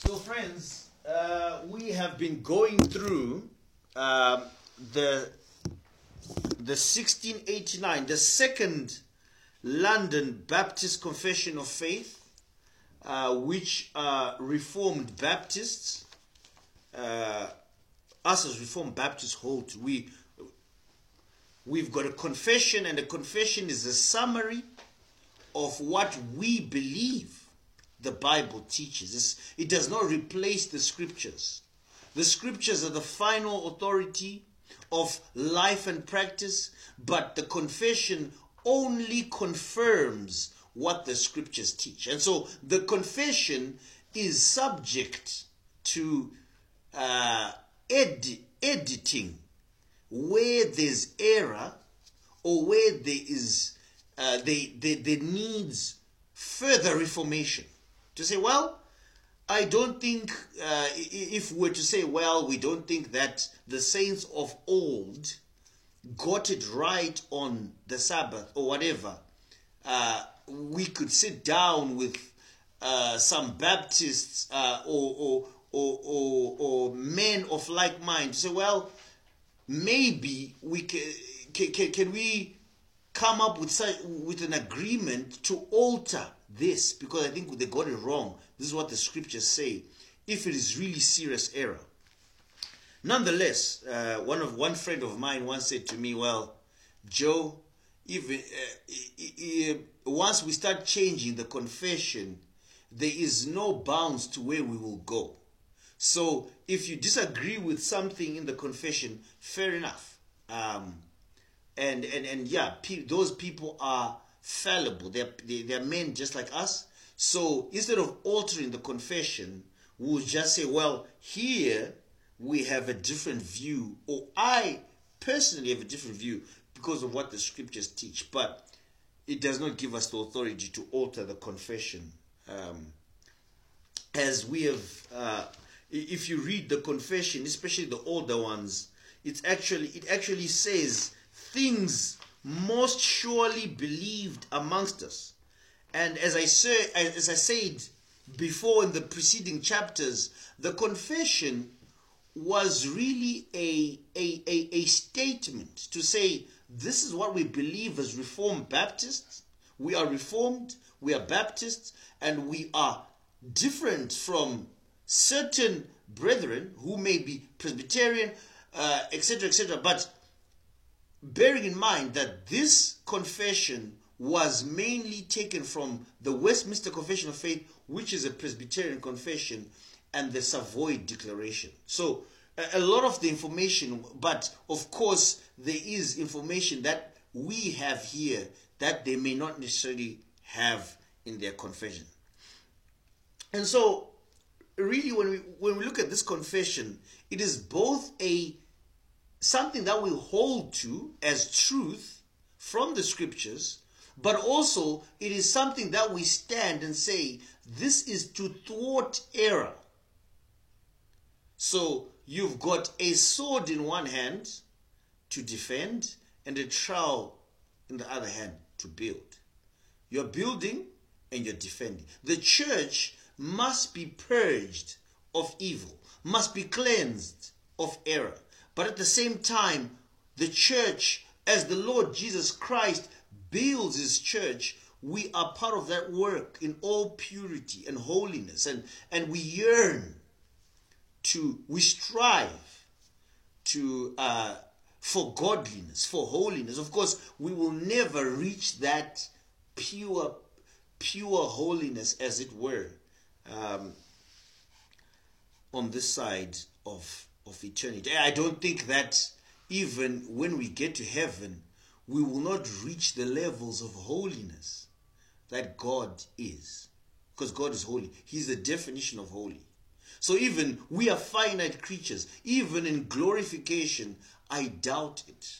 So, friends, uh, we have been going through um, the the 1689, the second London Baptist Confession of Faith, uh, which uh, Reformed Baptists, uh, us as Reformed Baptists hold. We we've got a confession, and the confession is a summary of what we believe the Bible teaches. It's, it does not replace the scriptures. The scriptures are the final authority of life and practice, but the confession only confirms what the scriptures teach. And so the confession is subject to uh, ed- editing where there's error or where there is uh, they, they, there needs further reformation to say well i don't think uh, if we're to say well we don't think that the saints of old got it right on the sabbath or whatever uh, we could sit down with uh, some baptists uh, or, or, or, or, or men of like mind to say well maybe we can, can, can we come up with with an agreement to alter this because I think they got it wrong. This is what the scriptures say. If it is really serious error. Nonetheless, uh, one of one friend of mine once said to me, "Well, Joe, even uh, once we start changing the confession, there is no bounds to where we will go. So if you disagree with something in the confession, fair enough. Um, and and and yeah, pe- those people are fallible. They're they, they're men just like us. So instead of altering the confession, we'll just say, well, here we have a different view, or I personally have a different view because of what the scriptures teach. But it does not give us the authority to alter the confession. Um, as we have, uh, if you read the confession, especially the older ones, it's actually it actually says things most surely believed amongst us. And as I say, as I said before in the preceding chapters, the confession was really a, a, a, a statement to say this is what we believe as Reformed Baptists. We are Reformed, we are Baptists, and we are different from certain brethren who may be Presbyterian, etc., uh, etc. Et but bearing in mind that this confession was mainly taken from the Westminster Confession of Faith, which is a Presbyterian confession, and the Savoy Declaration. So, a lot of the information, but of course, there is information that we have here that they may not necessarily have in their confession. And so, really, when we when we look at this confession, it is both a something that we hold to as truth from the scriptures, but also it is something that we stand and say, this is to thwart error. So you've got a sword in one hand to defend and a trowel in the other hand to build. You're building and you're defending. The church must be purged of evil, must be cleansed of error. But at the same time, the church, as the Lord Jesus Christ builds his church, we are part of that work in all purity and holiness. And, and we yearn to, we strive to, uh, for godliness, for holiness. Of course, we will never reach that pure, pure holiness, as it were, um, on this side of of eternity. I don't think that even when we get to heaven, we will not reach the levels of holiness that God is. Because God is holy. He's the definition of holy. So even we are finite creatures. Even in glorification, I doubt it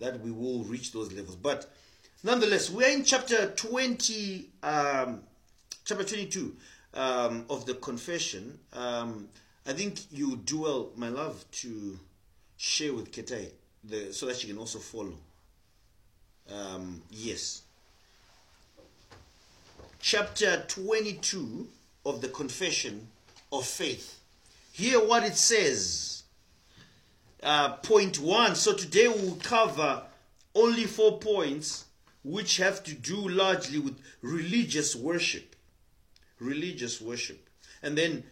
that we will reach those levels. But nonetheless, we're in chapter 20, um, chapter 22 um, of the confession. Um, I think you do well, my love, to share with Ketai the, so that she can also follow. Um, yes. Chapter 22 of the confession of faith. Hear what it says. Uh, point one. So today we'll cover only four points which have to do largely with religious worship. Religious worship. And then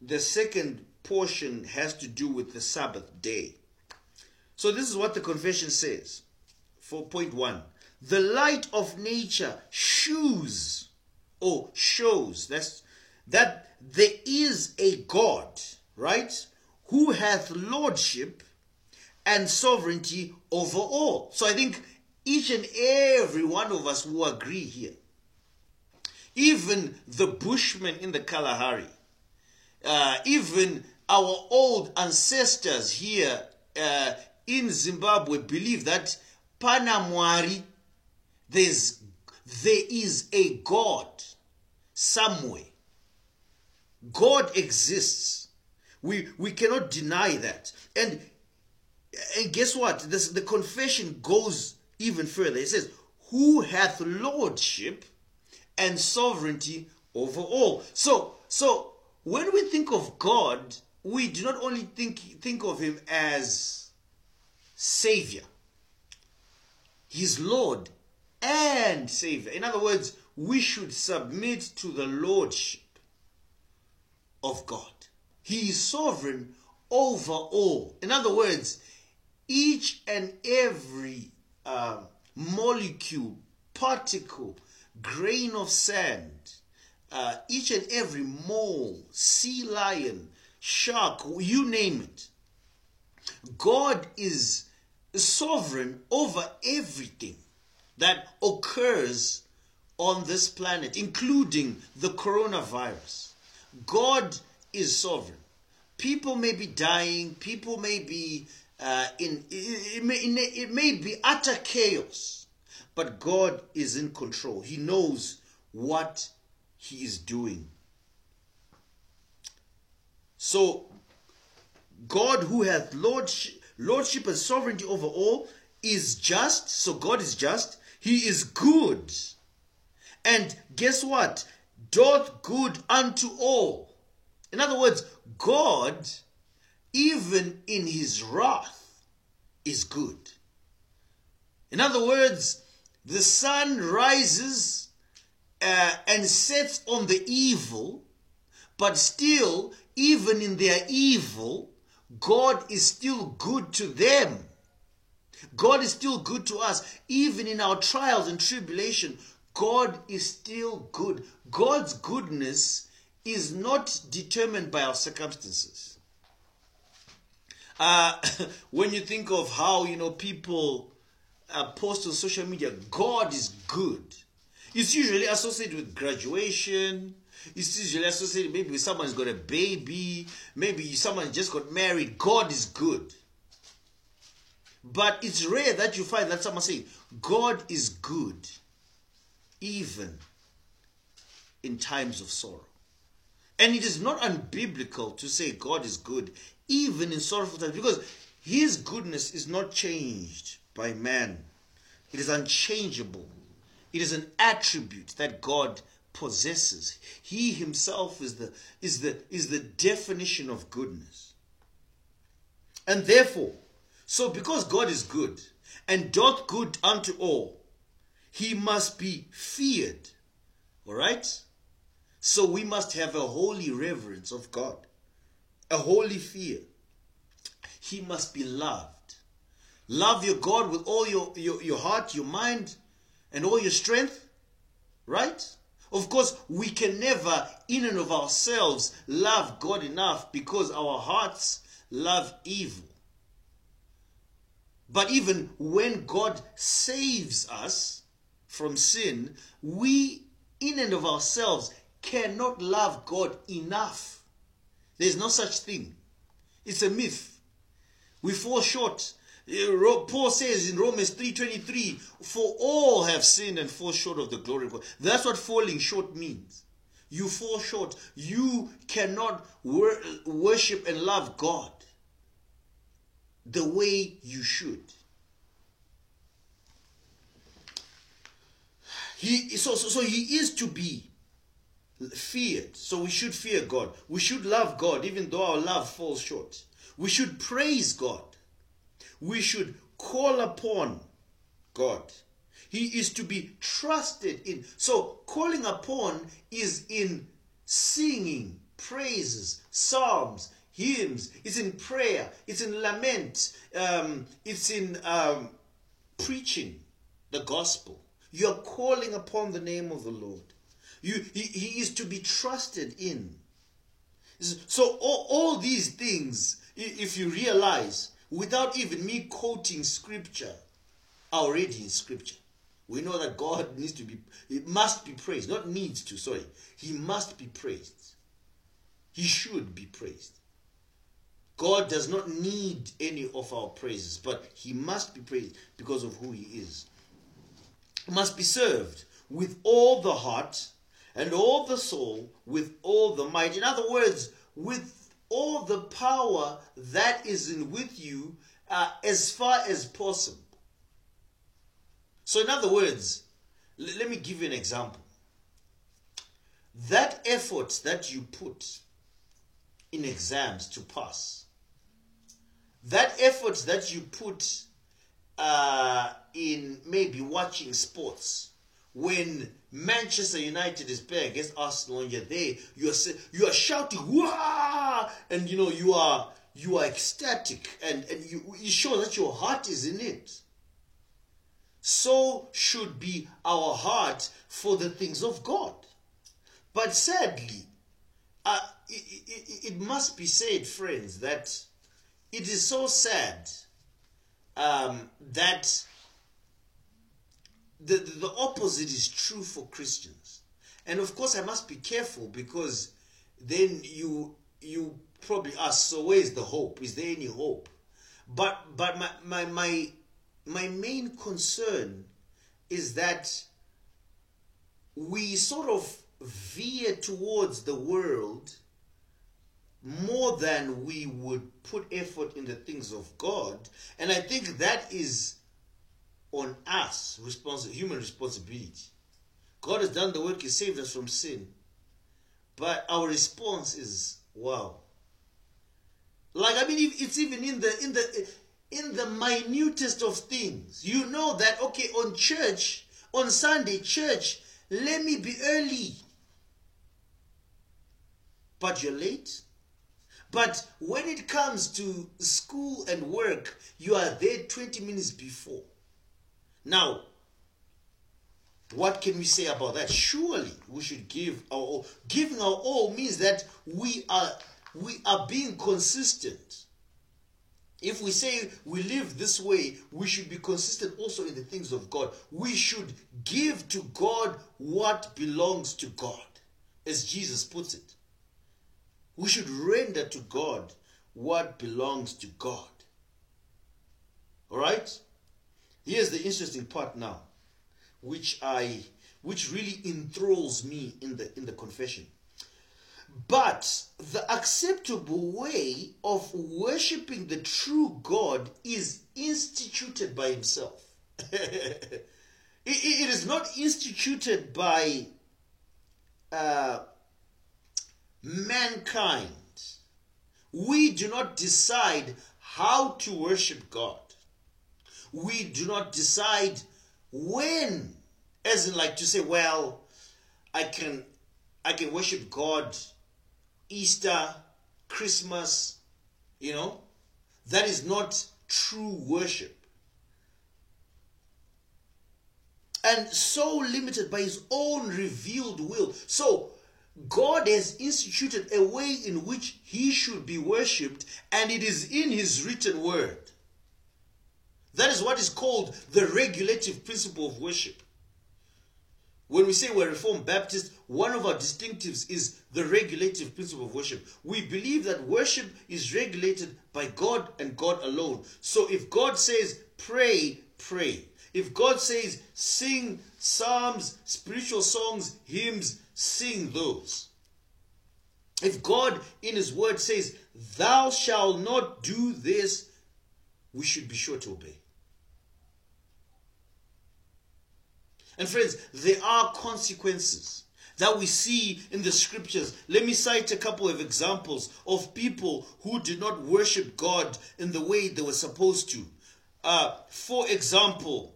the second portion has to do with the Sabbath day. So this is what the confession says. For point one, the light of nature shows or shows that's that there is a God, right, who hath lordship and sovereignty over all. So I think each and every one of us will agree here. Even the Bushmen in the Kalahari, uh, even our old ancestors here uh, in Zimbabwe believe that Panamwari, there's, there is a God somewhere. God exists. We, we cannot deny that. And, and guess what? This, the confession goes even further. It says, Who hath lordship and sovereignty over all? So, so when we think of God, we do not only think, think of him as Savior, He's Lord and Savior. In other words, we should submit to the Lordship of God. He is sovereign over all. In other words, each and every uh, molecule, particle, grain of sand, uh, each and every mole, sea lion, shark, you name it. God is sovereign over everything that occurs on this planet, including the coronavirus. God is sovereign. People may be dying, people may be uh, in, it may, it may be utter chaos, but God is in control. He knows what He is doing. So, God who hath lordship, lordship and sovereignty over all is just. So, God is just. He is good. And guess what? Doth good unto all. In other words, God, even in his wrath, is good. In other words, the sun rises uh, and sets on the evil, but still, even in their evil, God is still good to them. God is still good to us. Even in our trials and tribulation, God is still good. God's goodness is not determined by our circumstances. Uh, when you think of how you know people uh, post on social media, God is good. It's usually associated with graduation. It's usually associated maybe with someone's got a baby. Maybe someone just got married. God is good. But it's rare that you find that someone saying, God is good even in times of sorrow. And it is not unbiblical to say God is good even in sorrowful times because his goodness is not changed by man. It is unchangeable. It is an attribute that God possesses. He himself is the is the is the definition of goodness. And therefore, so because God is good and doth good unto all, he must be feared. All right? So we must have a holy reverence of God, a holy fear. He must be loved. Love your God with all your, your, your heart, your mind, and all your strength. Right? Of course, we can never, in and of ourselves, love God enough because our hearts love evil. But even when God saves us, from sin, we in and of ourselves cannot love God enough. There's no such thing. It's a myth. We fall short. Uh, Paul says in Romans 3:23, "For all have sinned and fall short of the glory of God." That's what falling short means. You fall short. You cannot wor- worship and love God the way you should. He so, so, so he is to be feared. So we should fear God. We should love God even though our love falls short. We should praise God. We should call upon God. He is to be trusted in. So calling upon is in singing praises, psalms, hymns. It's in prayer. It's in lament. Um, it's in um, preaching the gospel. You are calling upon the name of the Lord. You, he, he is to be trusted in. So all, all these things, if you realize, without even me quoting scripture, already in scripture. We know that God needs to be, it must be praised, not needs to, sorry. He must be praised. He should be praised. God does not need any of our praises, but he must be praised because of who he is. Must be served with all the heart and all the soul, with all the might. In other words, with all the power that is in with you uh, as far as possible. So, in other words, l- let me give you an example. That effort that you put in exams to pass, that effort that you put uh, in maybe watching sports, when Manchester United is playing against Arsenal and you're there, you are you are shouting "Wah!" and you know you are you are ecstatic and and you, you show that your heart is in it. So should be our heart for the things of God. But sadly, uh, it, it, it must be said, friends, that it is so sad um, that the, the opposite is true for Christians. And of course, I must be careful because then you you probably ask, so where's the hope? Is there any hope? But but my my my, my main concern is that we sort of veer towards the world more than we would put effort in the things of God. And I think that is on us, responsi- human responsibility. God has done the work, He saved us from sin. But our response is, wow. Like, I mean, it's even in the, in the, in the minutest of things. You know that, okay, on church, on Sunday, church, let me be early. But you're late. But when it comes to school and work, you are there 20 minutes before. Now, what can we say about that? Surely we should give our all. Giving our all means that we are we are being consistent. If we say we live this way, we should be consistent also in the things of God. We should give to God what belongs to God, as Jesus puts it. We should render to God what belongs to God. All right? Here's the interesting part now, which I which really enthralls me in the in the confession. But the acceptable way of worshiping the true God is instituted by himself. it, it is not instituted by uh, mankind. We do not decide how to worship God. We do not decide when, as in like to say, well, I can I can worship God Easter, Christmas, you know. That is not true worship. And so limited by his own revealed will. So God has instituted a way in which he should be worshipped, and it is in his written word. That is what is called the regulative principle of worship. When we say we're Reformed Baptist, one of our distinctives is the regulative principle of worship. We believe that worship is regulated by God and God alone. So if God says pray, pray. If God says sing psalms, spiritual songs, hymns, sing those. If God in His Word says, Thou shalt not do this, we should be sure to obey. And friends, there are consequences. that we see in the scriptures. Let me cite a couple of examples of people who did not worship God in the way they were supposed to. Uh, for example,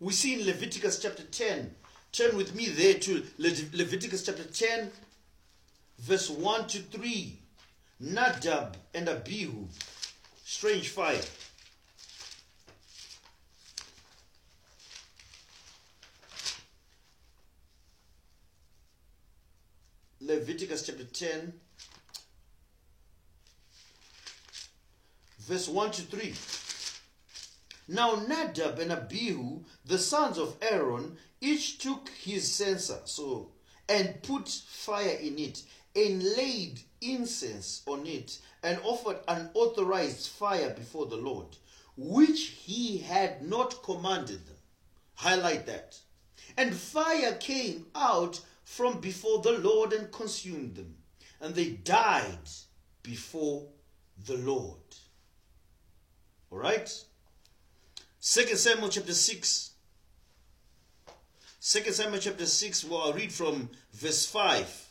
we see in Leviticus chapter 10. Turn with me there to Le- Leviticus chapter 10, verse 1 to 3. Nadab and Abihu. Strange fire. Leviticus chapter 10, verse 1 to 3. Now Nadab and Abihu, the sons of Aaron, each took his censer, so and put fire in it, and laid incense on it, and offered unauthorized fire before the Lord, which he had not commanded them. Highlight that. And fire came out from before the Lord and consumed them, and they died before the Lord. All right? Second Samuel chapter 6. Second Samuel chapter 6, well, I'll read from verse 5.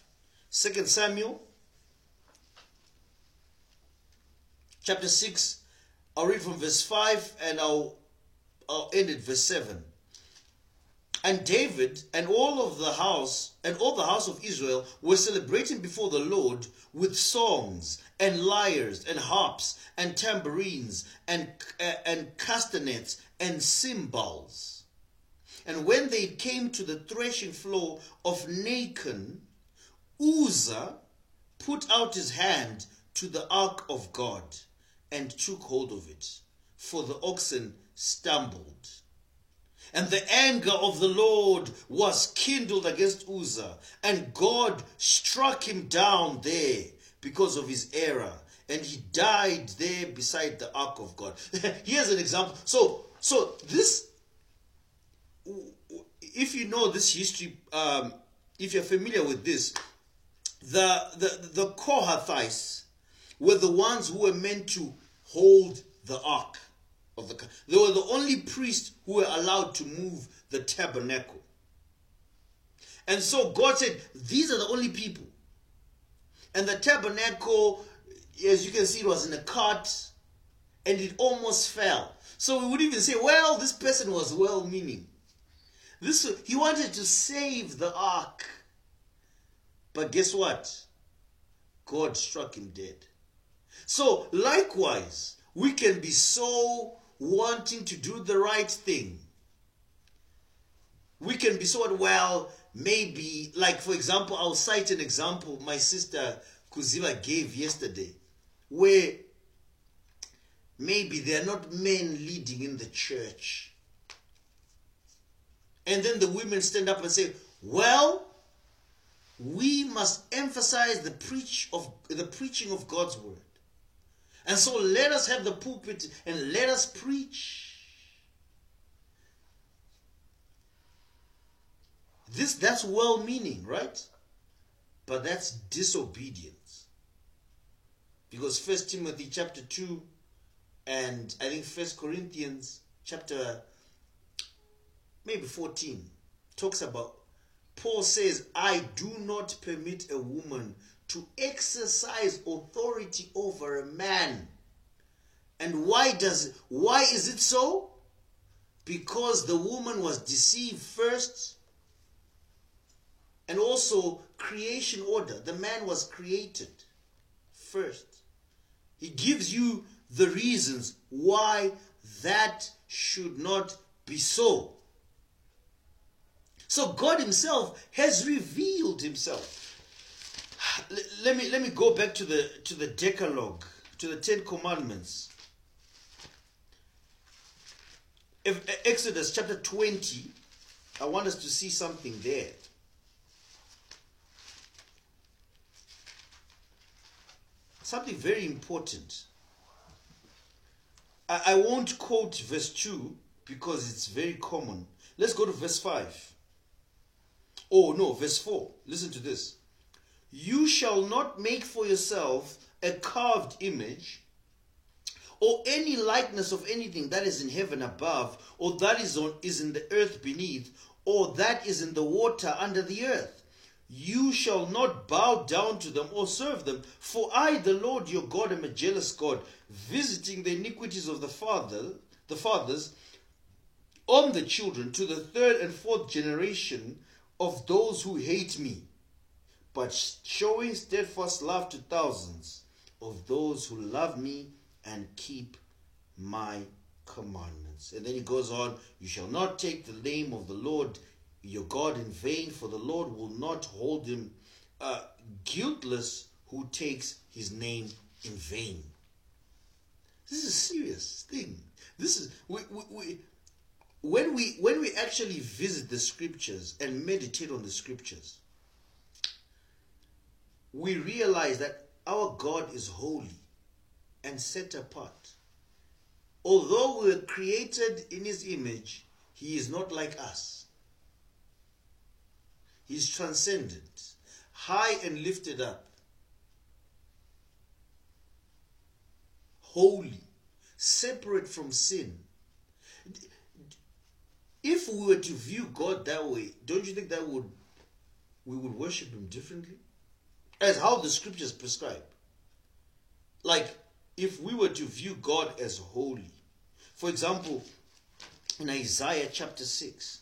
Second Samuel chapter 6, I'll read from verse 5 and I'll, I'll end at verse 7. And David and all of the house and all the house of Israel were celebrating before the Lord with songs and lyres and harps and tambourines and uh, and castanets and cymbals. And when they came to the threshing floor of Nacon, Uzzah put out his hand to the ark of God and took hold of it, for the oxen stumbled. And the anger of the Lord was kindled against Uzzah, and God struck him down there because of his error, and he died there beside the ark of God. Here's an example. So, so this, if you know this history, um, if you're familiar with this, the the the Kohathites were the ones who were meant to hold the ark of the they were the only priests who were allowed to move the tabernacle. And so god said these are the only people. And the tabernacle as you can see it was in a cart and it almost fell. So we would even say well this person was well meaning this he wanted to save the ark. But guess what? God struck him dead. So likewise we can be so wanting to do the right thing. We can be so well, maybe, like for example, I'll cite an example my sister Kuziva gave yesterday, where maybe there are not men leading in the church. And then the women stand up and say, Well, we must emphasize the preach of the preaching of God's word. And so let us have the pulpit and let us preach. This that's well meaning, right? But that's disobedience. Because First Timothy chapter 2 and I think First Corinthians chapter maybe 14 talks about Paul says, I do not permit a woman to exercise authority over a man. And why does why is it so? Because the woman was deceived first. And also creation order. The man was created first. He gives you the reasons why that should not be so. So God himself has revealed himself let me let me go back to the to the Decalogue, to the Ten Commandments. If Exodus chapter 20, I want us to see something there. Something very important. I, I won't quote verse 2 because it's very common. Let's go to verse 5. Oh, no, verse 4. Listen to this. You shall not make for yourself a carved image or any likeness of anything that is in heaven above or that is on is in the earth beneath or that is in the water under the earth. You shall not bow down to them or serve them, for I, the Lord your God, am a jealous God, visiting the iniquities of the father, the fathers, on the children to the third and fourth generation of those who hate me, but showing steadfast love to thousands of those who love me and keep my commandments. And then he goes on, You shall not take the name of the Lord your God in vain, for the Lord will not hold him uh, guiltless who takes his name in vain. This is a serious thing. This is we, we, we when we when we actually visit the scriptures and meditate on the scriptures, we realize that our God is holy and set apart. Although we were created in his image, he is not like us. He's transcendent, high and lifted up, holy, separate from sin. If we were to view God that way, don't you think that would we would worship him differently? As how the scriptures prescribe. Like if we were to view God as holy. For example, in Isaiah chapter 6,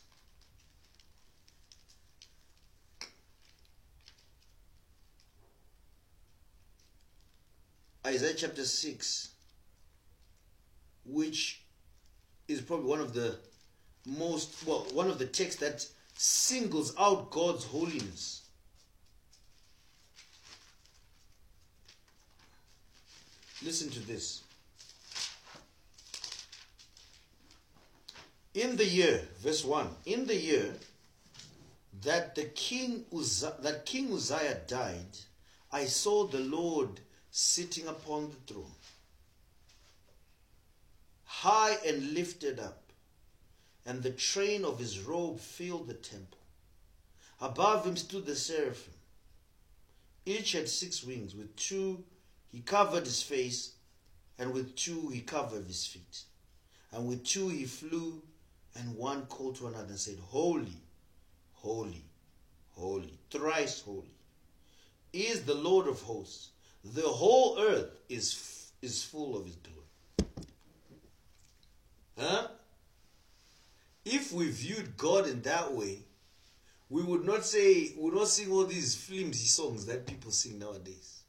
Isaiah chapter 6, which is probably one of the most, well, one of the texts that singles out God's holiness. Listen to this. In the year, verse 1, in the year that the king that King Uzziah died, I saw the Lord sitting upon the throne, high and lifted up, and the train of his robe filled the temple. Above him stood the seraphim. Each had six wings. With two he covered his face, and with two he covered his feet. And with two he flew, and one called to another and said, Holy, holy, holy, thrice holy, is the Lord of hosts. The whole earth is, is full of his glory. Huh? If we viewed God in that way, we would not say, we would not sing all these flimsy songs that people sing nowadays.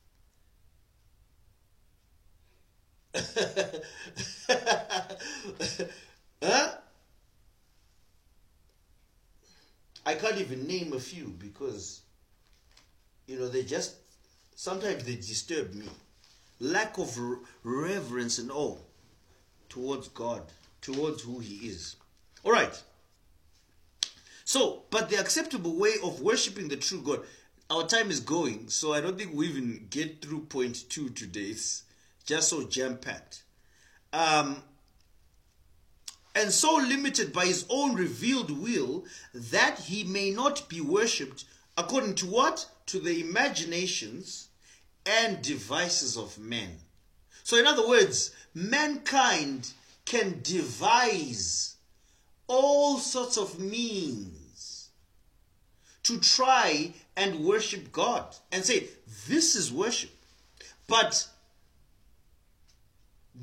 Huh? I can't even name a few because, you know, they just sometimes they disturb me. Lack of reverence and awe towards God, towards who He is. All right. So, but the acceptable way of worshiping the true God, our time is going, so I don't think we even get through point two today. Just so jam packed. Um, and so limited by his own revealed will that he may not be worshipped according to what? To the imaginations and devices of men. So, in other words, mankind can devise all sorts of means to try and worship God and say, This is worship. But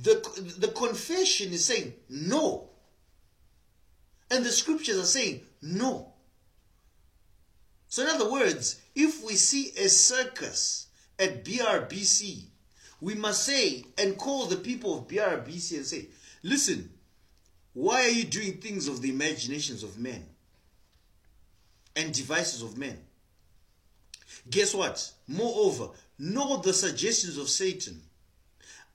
the, the confession is saying no. And the scriptures are saying no. So, in other words, if we see a circus at BRBC, we must say and call the people of BRBC and say, listen, why are you doing things of the imaginations of men and devices of men? Guess what? Moreover, know the suggestions of Satan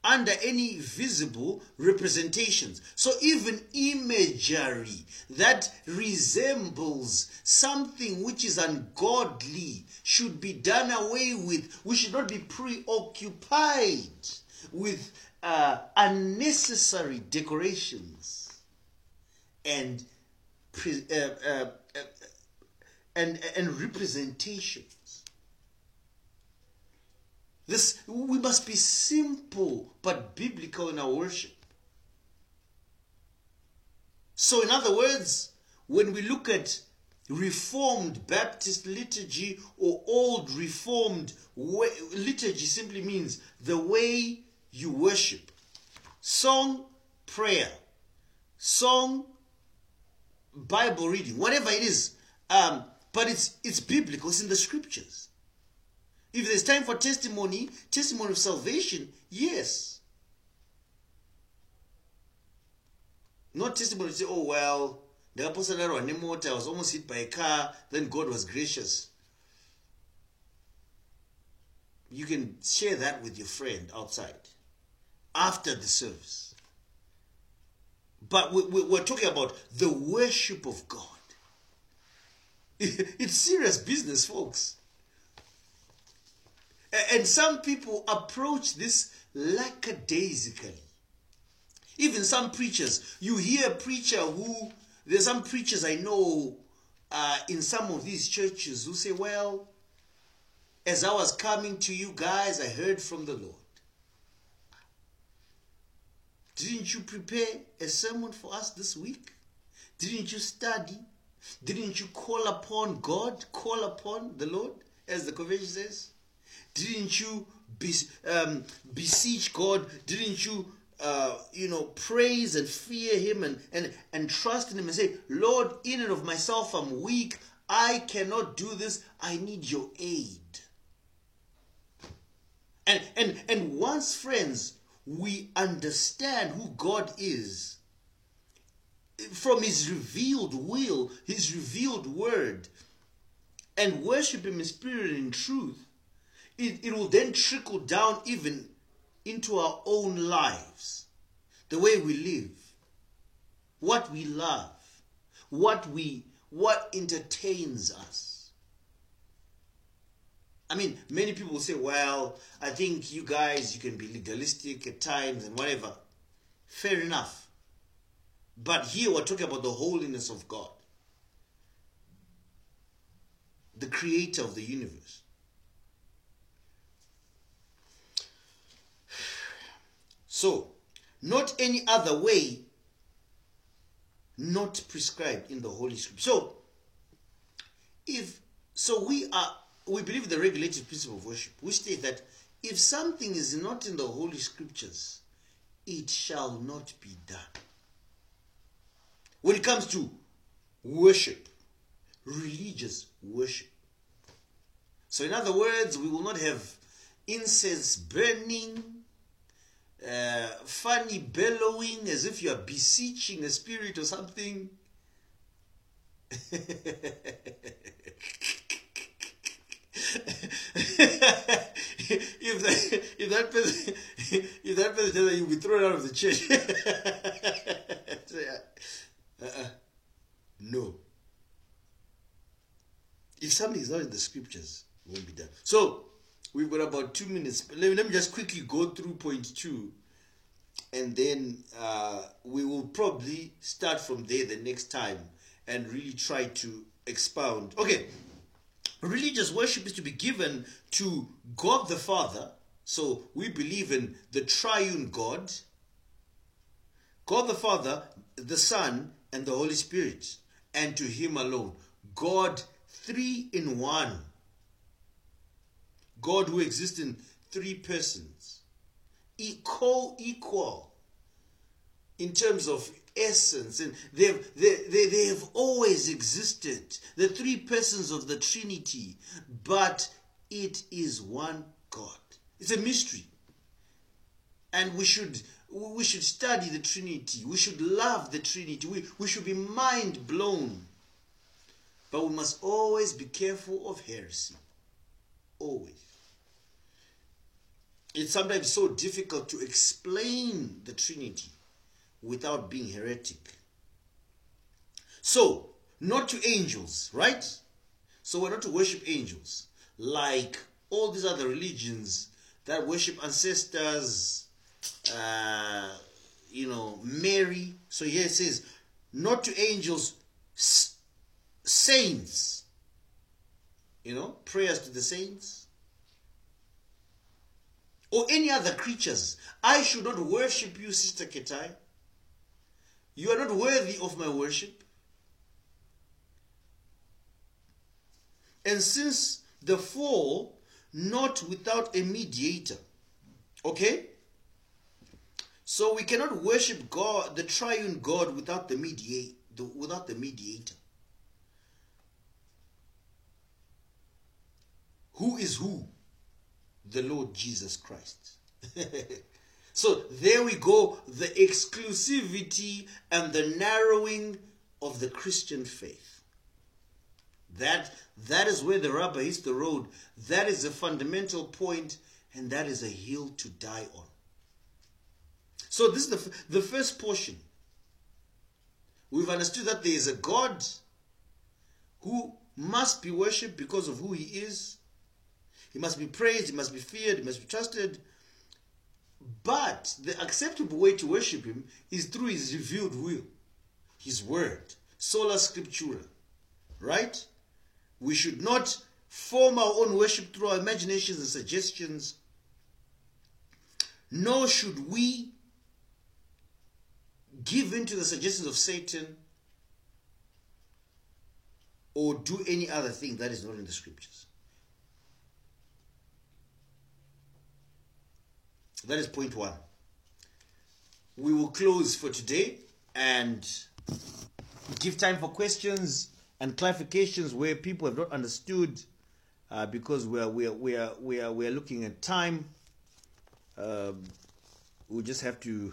under any visible representations. So even imagery that resembles something which is ungodly should be done away with. We should not be preoccupied with uh, unnecessary decorations and uh, uh, uh, and and representations. This we must be simple but biblical in our worship. So, in other words, when we look at Reformed Baptist liturgy or old Reformed way, liturgy simply means the way you worship. Song, prayer, song, Bible reading, whatever it is. Um, but it's it's biblical, it's in the scriptures. If there's time for testimony, testimony of salvation, yes. Not testimony to say, oh well, the apostle I was almost hit by a car, then God was gracious. You can share that with your friend outside after the service. But we're talking about the worship of God. It's serious business, folks. And some people approach this lackadaisically. Even some preachers, you hear a preacher who, there's some preachers I know uh, in some of these churches who say, Well, as I was coming to you guys, I heard from the Lord. Didn't you prepare a sermon for us this week? Didn't you study? Didn't you call upon God, call upon the Lord, as the convention says? Didn't you um, beseech God? Didn't you, uh, you know, praise and fear Him and, and, and trust in Him and say, Lord, in and of myself, I'm weak. I cannot do this. I need your aid. And, and, and once, friends, we understand who God is from His revealed will, His revealed word, and worship Him in spirit and in truth, it, it will then trickle down even into our own lives. The way we live, what we love, what we what entertains us. I mean, many people say, well, I think you guys you can be legalistic at times and whatever. Fair enough. But here we're talking about the holiness of God, the creator of the universe. So, not any other way not prescribed in the Holy Scripture. So, if so, we are we believe the regulated principle of worship, which states that if something is not in the Holy Scriptures, it shall not be done. When it comes to worship, religious worship. So, in other words, we will not have incense burning, uh, funny bellowing as if you are beseeching a spirit or something. if that if that person if that person tells you, you'll be thrown out of the church. uh-uh. No. If something is not in the scriptures, it won't be done. So We've got about two minutes. Let me, let me just quickly go through point two, and then uh, we will probably start from there the next time and really try to expound. Okay, religious worship is to be given to God the Father. So we believe in the triune God, God the Father, the Son, and the Holy Spirit, and to Him alone. God three in one. God who exists in three persons, co equal in terms of essence, and they've, they, they, they have always existed, the three persons of the Trinity, but it is one God. It's a mystery. And we should we should study the Trinity. We should love the Trinity. We, we should be mind blown. But we must always be careful of heresy. Always it's sometimes so difficult to explain the Trinity without being heretic. So, not to angels, right? So, we're not to worship angels like all these other religions that worship ancestors, uh, you know, Mary. So, here it says, not to angels, saints. You know, prayers to the saints or any other creatures. I should not worship you, Sister Ketai. You are not worthy of my worship. And since the fall, not without a mediator. Okay? So we cannot worship God, the triune God, without the mediate, without the mediator. Who is who? The Lord Jesus Christ. so there we go, the exclusivity and the narrowing of the Christian faith. That that is where the rubber hits the road. That is a fundamental point, and that is a hill to die on. So this is the the first portion. We've understood that there is a God who must be worshipped because of who he is. He must be praised, he must be feared, he must be trusted. But the acceptable way to worship him is through his revealed will, his word, sola scriptura. Right? We should not form our own worship through our imaginations and suggestions, nor should we give in to the suggestions of Satan or do any other thing that is not in the scriptures. That is point one. We will close for today and give time for questions and clarifications where people have not understood uh, because we are, we, are, we, are, we, are, we are looking at time. Um, we just have to